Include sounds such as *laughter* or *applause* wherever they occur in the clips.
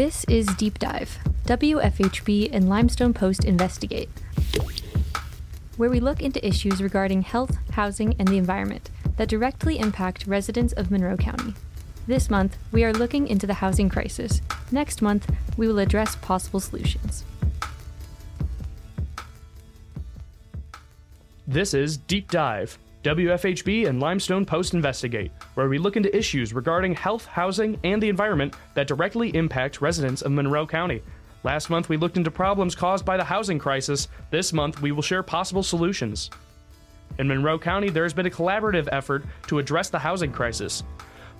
This is Deep Dive, WFHB and Limestone Post Investigate, where we look into issues regarding health, housing, and the environment that directly impact residents of Monroe County. This month, we are looking into the housing crisis. Next month, we will address possible solutions. This is Deep Dive, WFHB and Limestone Post Investigate, where we look into issues regarding health, housing, and the environment that directly impact residents of Monroe County. Last month, we looked into problems caused by the housing crisis. This month, we will share possible solutions. In Monroe County, there has been a collaborative effort to address the housing crisis.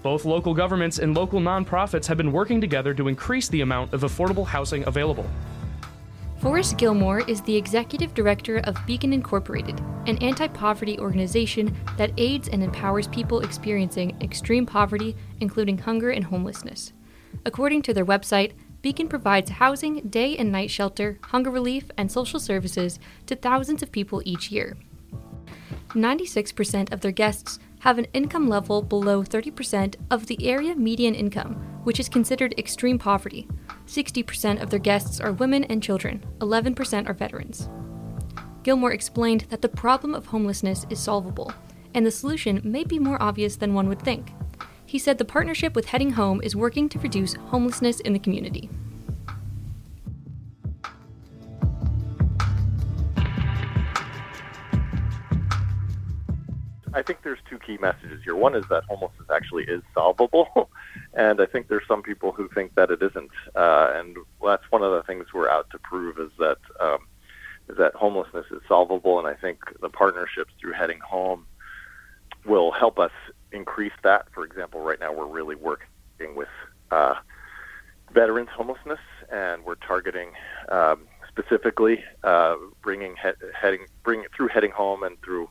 Both local governments and local nonprofits have been working together to increase the amount of affordable housing available. Forrest Gilmore is the executive director of Beacon Incorporated, an anti poverty organization that aids and empowers people experiencing extreme poverty, including hunger and homelessness. According to their website, Beacon provides housing, day and night shelter, hunger relief, and social services to thousands of people each year. 96% of their guests have an income level below 30% of the area median income, which is considered extreme poverty. 60% of their guests are women and children, 11% are veterans. Gilmore explained that the problem of homelessness is solvable, and the solution may be more obvious than one would think. He said the partnership with Heading Home is working to reduce homelessness in the community. I think there's two key messages here. One is that homelessness actually is solvable, *laughs* and I think there's some people who think that it isn't. Uh, and that's one of the things we're out to prove is that um, is that homelessness is solvable. And I think the partnerships through Heading Home will help us increase that. For example, right now we're really working with uh, veterans homelessness, and we're targeting um, specifically uh, bringing he- heading bring through Heading Home and through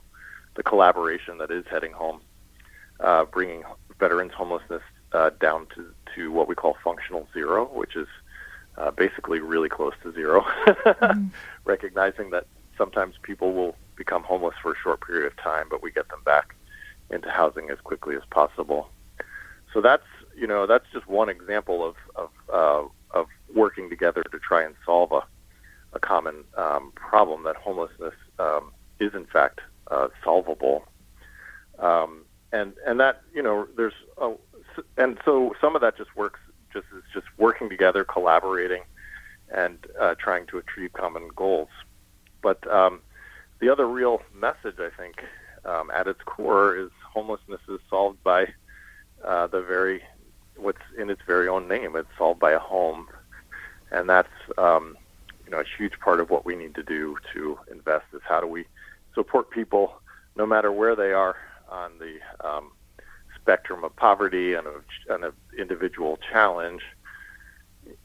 the collaboration that is heading home, uh, bringing veterans homelessness uh, down to, to what we call functional zero, which is uh, basically really close to 0 *laughs* mm-hmm. recognizing that sometimes people will become homeless for a short period of time, but we get them back into housing as quickly as possible. So that's you know that's just one example of of, uh, of working together to try and solve a, a common um, problem that homelessness um, is in fact uh, solvable. Um, and and that you know there's a, and so some of that just works just is just working together, collaborating, and uh, trying to achieve common goals. But um, the other real message I think um, at its core is homelessness is solved by uh, the very what's in its very own name. It's solved by a home, and that's um, you know a huge part of what we need to do to invest is how do we support people no matter where they are on the um, spectrum of poverty and an individual challenge.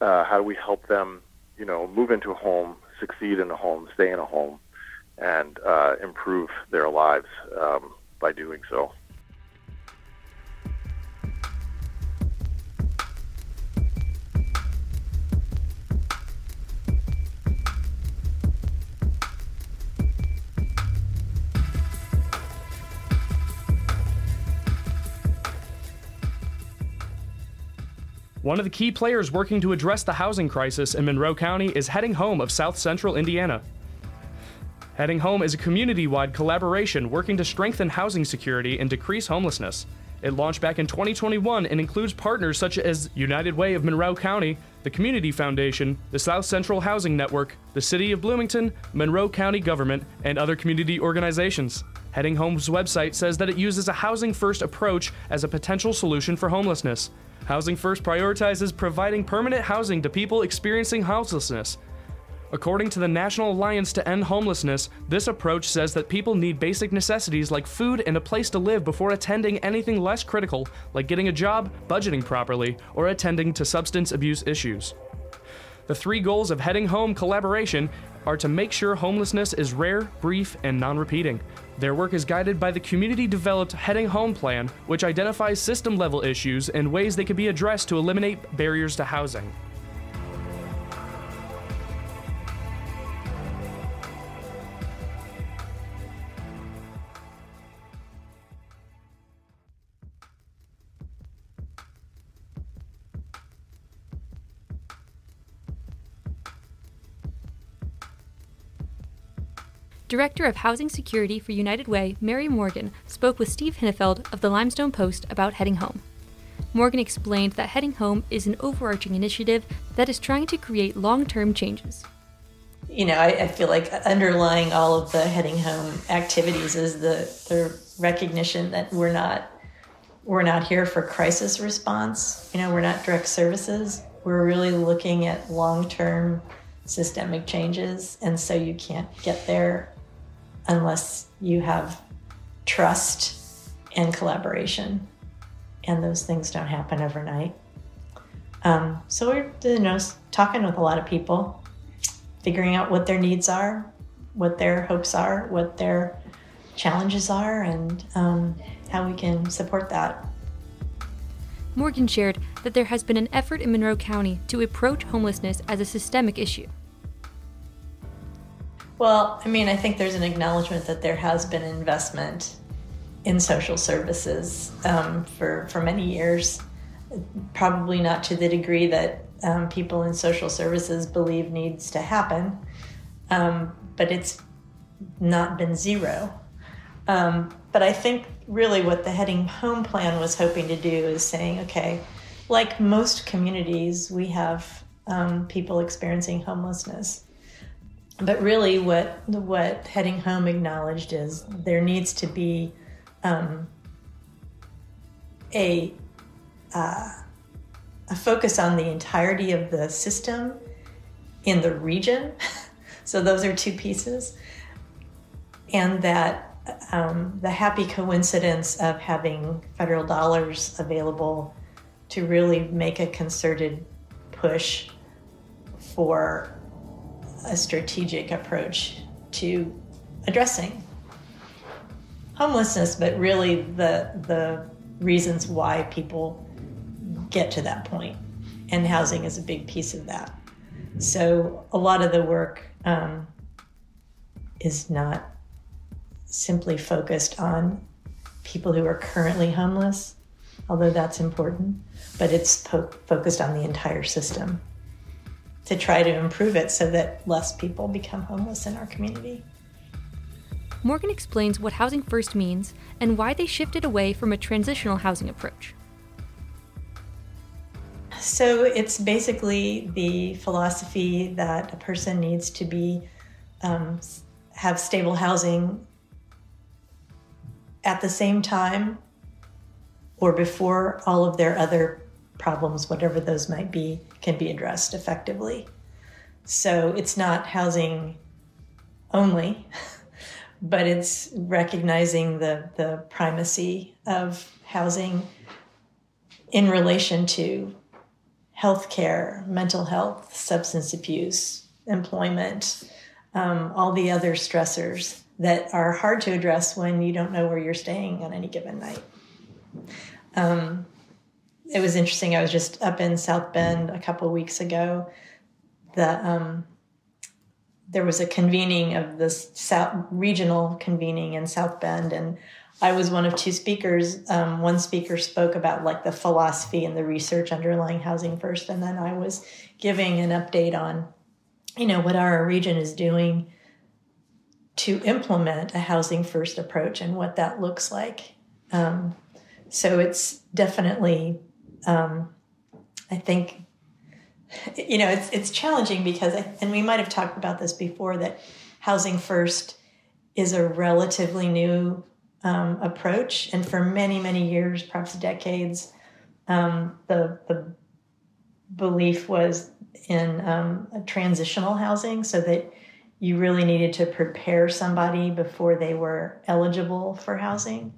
Uh, how do we help them, you know, move into a home, succeed in a home, stay in a home, and uh, improve their lives um, by doing so? One of the key players working to address the housing crisis in Monroe County is Heading Home of South Central Indiana. Heading Home is a community wide collaboration working to strengthen housing security and decrease homelessness. It launched back in 2021 and includes partners such as United Way of Monroe County, the Community Foundation, the South Central Housing Network, the City of Bloomington, Monroe County Government, and other community organizations. Heading Home's website says that it uses a housing first approach as a potential solution for homelessness. Housing First prioritizes providing permanent housing to people experiencing houselessness. According to the National Alliance to End Homelessness, this approach says that people need basic necessities like food and a place to live before attending anything less critical, like getting a job, budgeting properly, or attending to substance abuse issues. The three goals of Heading Home collaboration are to make sure homelessness is rare, brief, and non repeating. Their work is guided by the community developed Heading Home Plan, which identifies system level issues and ways they can be addressed to eliminate barriers to housing. Director of Housing Security for United Way, Mary Morgan, spoke with Steve Hinnefeld of the Limestone Post about Heading Home. Morgan explained that Heading Home is an overarching initiative that is trying to create long term changes. You know, I, I, feel like underlying all of the Heading Home activities is the, the recognition that we're not we're not here for crisis response. You know, we're not direct services. We're really looking at long term systemic changes. And so you can't get there unless you have trust and collaboration. And those things don't happen overnight. Um, so we're you know talking with a lot of people, figuring out what their needs are, what their hopes are, what their challenges are, and um, how we can support that. Morgan shared that there has been an effort in Monroe County to approach homelessness as a systemic issue. Well, I mean, I think there's an acknowledgement that there has been investment in social services um, for, for many years, probably not to the degree that um, people in social services believe needs to happen, um, but it's not been zero. Um, but I think really what the Heading Home plan was hoping to do is saying, okay, like most communities, we have um, people experiencing homelessness. But really, what what Heading Home acknowledged is there needs to be um, a uh, a focus on the entirety of the system in the region. *laughs* so those are two pieces, and that um, the happy coincidence of having federal dollars available to really make a concerted push for a strategic approach to addressing homelessness, but really the the reasons why people get to that point, and housing is a big piece of that. So a lot of the work um, is not simply focused on people who are currently homeless, although that's important, but it's po- focused on the entire system to try to improve it so that less people become homeless in our community. Morgan explains what Housing First means and why they shifted away from a transitional housing approach. So it's basically the philosophy that a person needs to be um, have stable housing at the same time or before all of their other problems, whatever those might be, can be addressed effectively. So it's not housing only, *laughs* but it's recognizing the, the primacy of housing in relation to healthcare, mental health, substance abuse, employment, um, all the other stressors that are hard to address when you don't know where you're staying on any given night. Um, it was interesting. I was just up in South Bend a couple weeks ago. The um, there was a convening of this South regional convening in South Bend, and I was one of two speakers. Um, one speaker spoke about like the philosophy and the research underlying housing first, and then I was giving an update on, you know, what our region is doing to implement a housing first approach and what that looks like. Um, so it's definitely, um, I think, you know, it's it's challenging because, I, and we might have talked about this before, that housing first is a relatively new um, approach, and for many many years, perhaps decades, um, the the belief was in um, transitional housing, so that you really needed to prepare somebody before they were eligible for housing.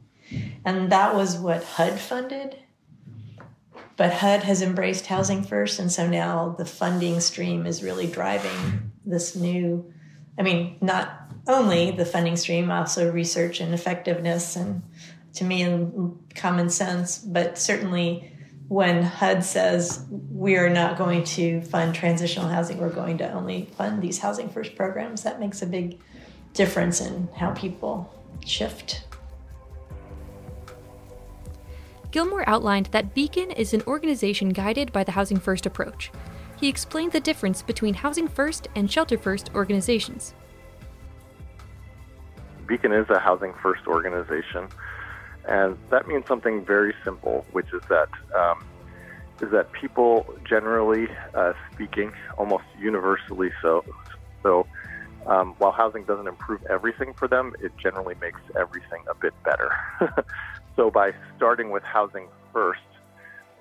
And that was what HUD funded. But HUD has embraced housing first, and so now the funding stream is really driving this new. I mean, not only the funding stream, also research and effectiveness, and to me, and common sense, but certainly when HUD says we are not going to fund transitional housing, we're going to only fund these housing first programs, that makes a big difference in how people shift. Gilmore outlined that Beacon is an organization guided by the Housing First approach. He explained the difference between Housing First and Shelter First organizations. Beacon is a housing first organization, and that means something very simple, which is that um, is that people generally uh, speaking, almost universally so, so um, while housing doesn't improve everything for them, it generally makes everything a bit better. *laughs* so by starting with housing first,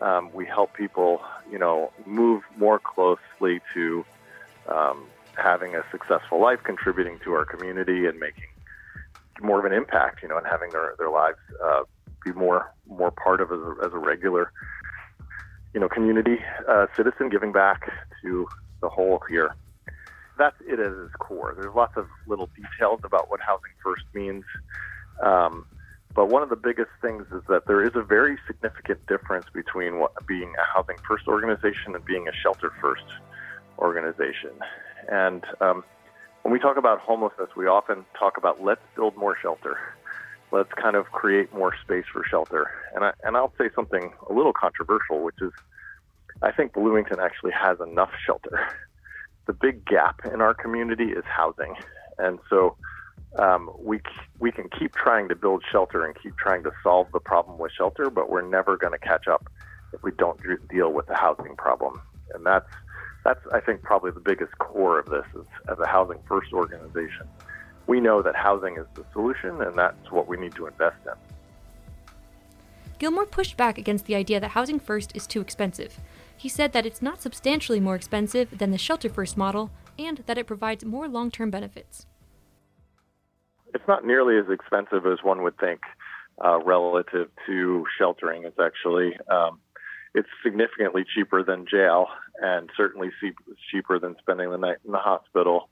um, we help people, you know, move more closely to um, having a successful life, contributing to our community, and making more of an impact, you know, and having their their lives uh, be more more part of as a, as a regular, you know, community uh, citizen, giving back to the whole here. That's it at its core. There's lots of little details about what housing first means. Um, but one of the biggest things is that there is a very significant difference between what, being a housing first organization and being a shelter first organization. And um, when we talk about homelessness, we often talk about let's build more shelter. Let's kind of create more space for shelter. And, I, and I'll say something a little controversial, which is I think Bloomington actually has enough shelter. The big gap in our community is housing. And so um, we we can keep trying to build shelter and keep trying to solve the problem with shelter, but we're never going to catch up if we don't deal with the housing problem. And that's that's I think probably the biggest core of this is as a housing first organization. We know that housing is the solution, and that's what we need to invest in. Gilmore pushed back against the idea that housing first is too expensive. He said that it's not substantially more expensive than the shelter first model and that it provides more long term benefits it's not nearly as expensive as one would think uh, relative to sheltering. It's actually um, it's significantly cheaper than jail, and certainly cheaper than spending the night in the hospital.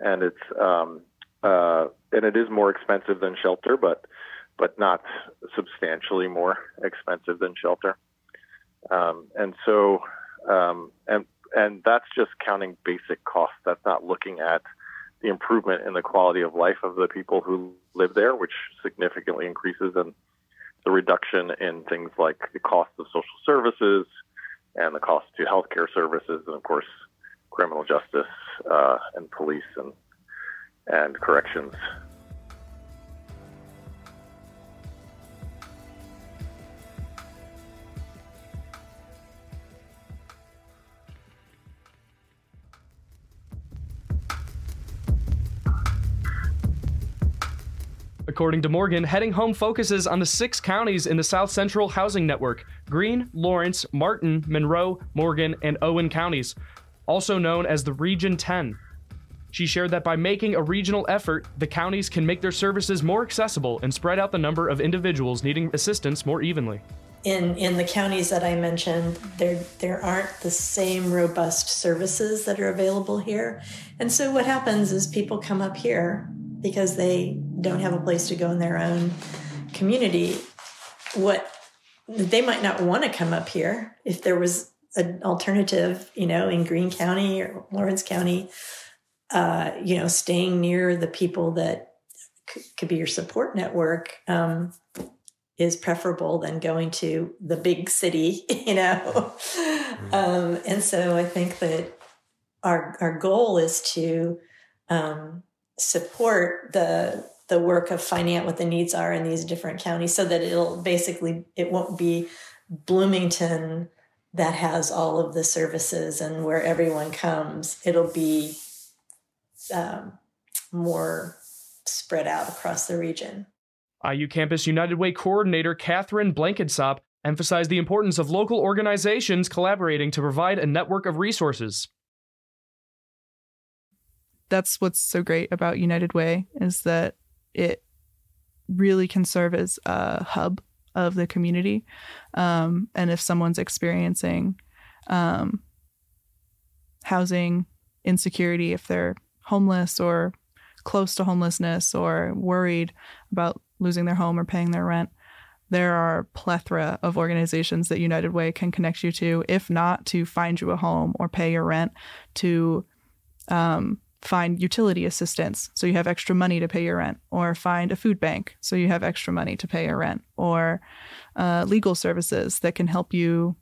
And it's um, uh, and it is more expensive than shelter, but but not substantially more expensive than shelter. Um, and so um, and and that's just counting basic costs. That's not looking at the improvement in the quality of life of the people who live there, which significantly increases, and the reduction in things like the cost of social services and the cost to healthcare services, and of course, criminal justice uh, and police and and corrections According to Morgan, Heading Home focuses on the six counties in the South Central Housing Network Greene, Lawrence, Martin, Monroe, Morgan, and Owen counties, also known as the Region 10. She shared that by making a regional effort, the counties can make their services more accessible and spread out the number of individuals needing assistance more evenly. In, in the counties that I mentioned, there, there aren't the same robust services that are available here. And so what happens is people come up here because they don't have a place to go in their own community, what they might not want to come up here if there was an alternative, you know, in Greene County or Lawrence County, uh, you know, staying near the people that c- could be your support network um, is preferable than going to the big city, *laughs* you know. Mm-hmm. Um, and so I think that our our goal is to um, support the the work of finding out what the needs are in these different counties so that it'll basically it won't be bloomington that has all of the services and where everyone comes. It'll be um, more spread out across the region. Iu campus united way coordinator catherine blankensop emphasized the importance of local organizations collaborating to provide a network of resources that's what's so great about United Way is that it really can serve as a hub of the community. Um, and if someone's experiencing um, housing insecurity, if they're homeless or close to homelessness or worried about losing their home or paying their rent, there are plethora of organizations that United Way can connect you to, if not to find you a home or pay your rent, to um, find utility assistance so you have extra money to pay your rent, or find a food bank so you have extra money to pay your rent, or uh, legal services that can help you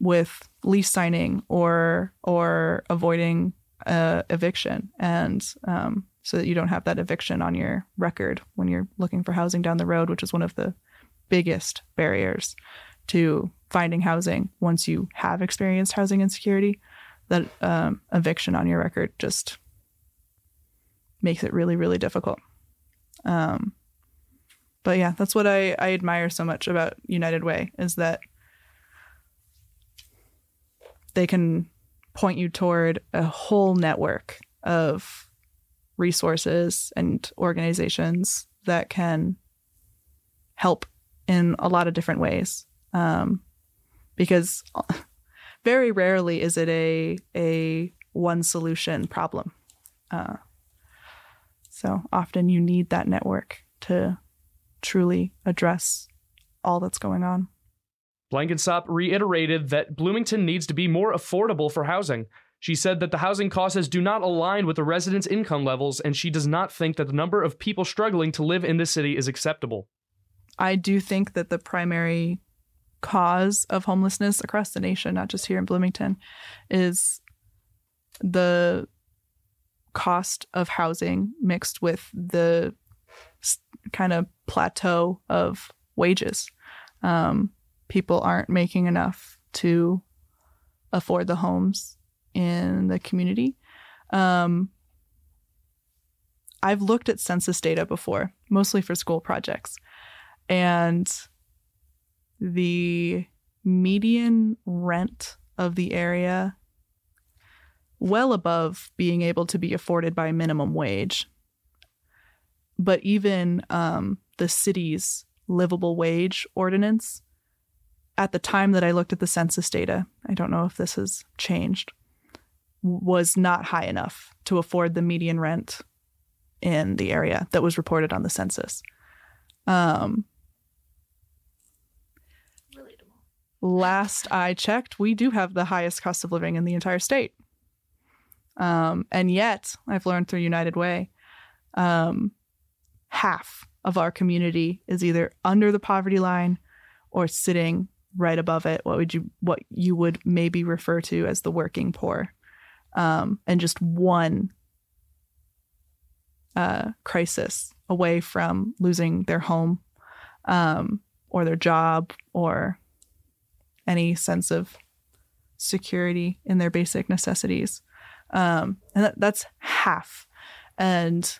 with lease signing or or avoiding uh, eviction and um, so that you don't have that eviction on your record when you're looking for housing down the road, which is one of the biggest barriers to finding housing once you have experienced housing insecurity. That um, eviction on your record just makes it really, really difficult. Um, but yeah, that's what I, I admire so much about United Way is that they can point you toward a whole network of resources and organizations that can help in a lot of different ways. Um, because *laughs* very rarely is it a a one solution problem. Uh, so often you need that network to truly address all that's going on. Blenkinsop reiterated that Bloomington needs to be more affordable for housing. She said that the housing costs do not align with the residents' income levels, and she does not think that the number of people struggling to live in the city is acceptable. I do think that the primary cause of homelessness across the nation, not just here in Bloomington, is the cost of housing mixed with the kind of plateau of wages. Um, people aren't making enough to afford the homes in the community. Um, I've looked at census data before, mostly for school projects, and the median rent of the area well above being able to be afforded by minimum wage. But even um, the city's livable wage ordinance, at the time that I looked at the census data, I don't know if this has changed, was not high enough to afford the median rent in the area that was reported on the census. Um, last I checked, we do have the highest cost of living in the entire state. Um, and yet, I've learned through United Way, um, half of our community is either under the poverty line or sitting right above it. What would you what you would maybe refer to as the working poor, um, and just one uh, crisis away from losing their home um, or their job or any sense of security in their basic necessities. Um, and that, that's half. And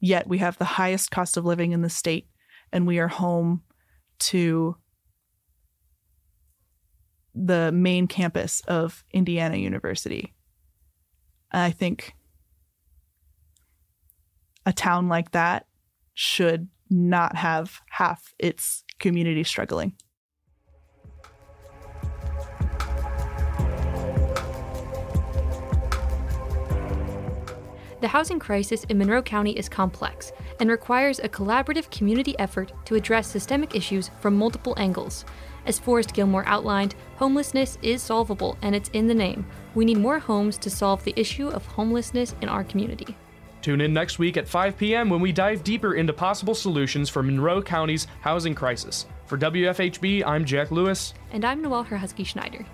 yet we have the highest cost of living in the state, and we are home to the main campus of Indiana University. I think a town like that should not have half its community struggling. The housing crisis in Monroe County is complex and requires a collaborative community effort to address systemic issues from multiple angles. As Forrest Gilmore outlined, homelessness is solvable and it's in the name. We need more homes to solve the issue of homelessness in our community. Tune in next week at 5 p.m. when we dive deeper into possible solutions for Monroe County's housing crisis. For WFHB, I'm Jack Lewis. And I'm Noelle Herhusky Schneider.